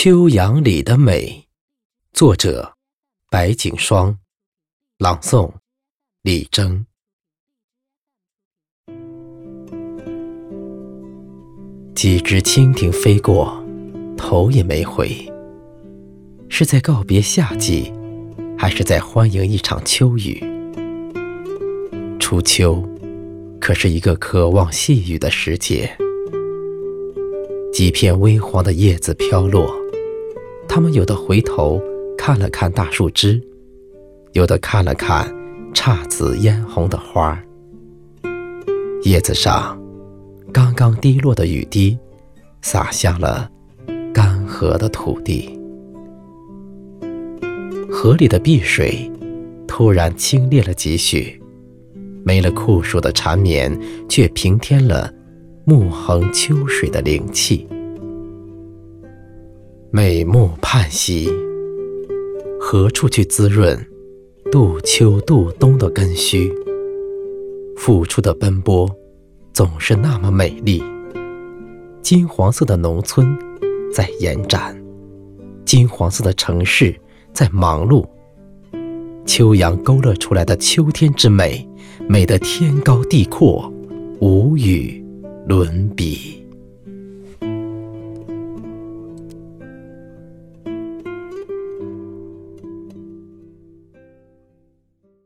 秋阳里的美，作者白景霜，朗诵李征。几只蜻蜓飞过，头也没回，是在告别夏季，还是在欢迎一场秋雨？初秋，可是一个渴望细雨的时节。几片微黄的叶子飘落，他们有的回头看了看大树枝，有的看了看姹紫嫣红的花儿。叶子上刚刚滴落的雨滴，洒向了干涸的土地。河里的碧水突然清冽了几许，没了酷暑的缠绵，却平添了。暮横秋水的灵气，美目盼兮，何处去滋润度秋度冬的根须？付出的奔波总是那么美丽。金黄色的农村在延展，金黄色的城市在忙碌。秋阳勾勒出来的秋天之美，美得天高地阔，无与。伦比。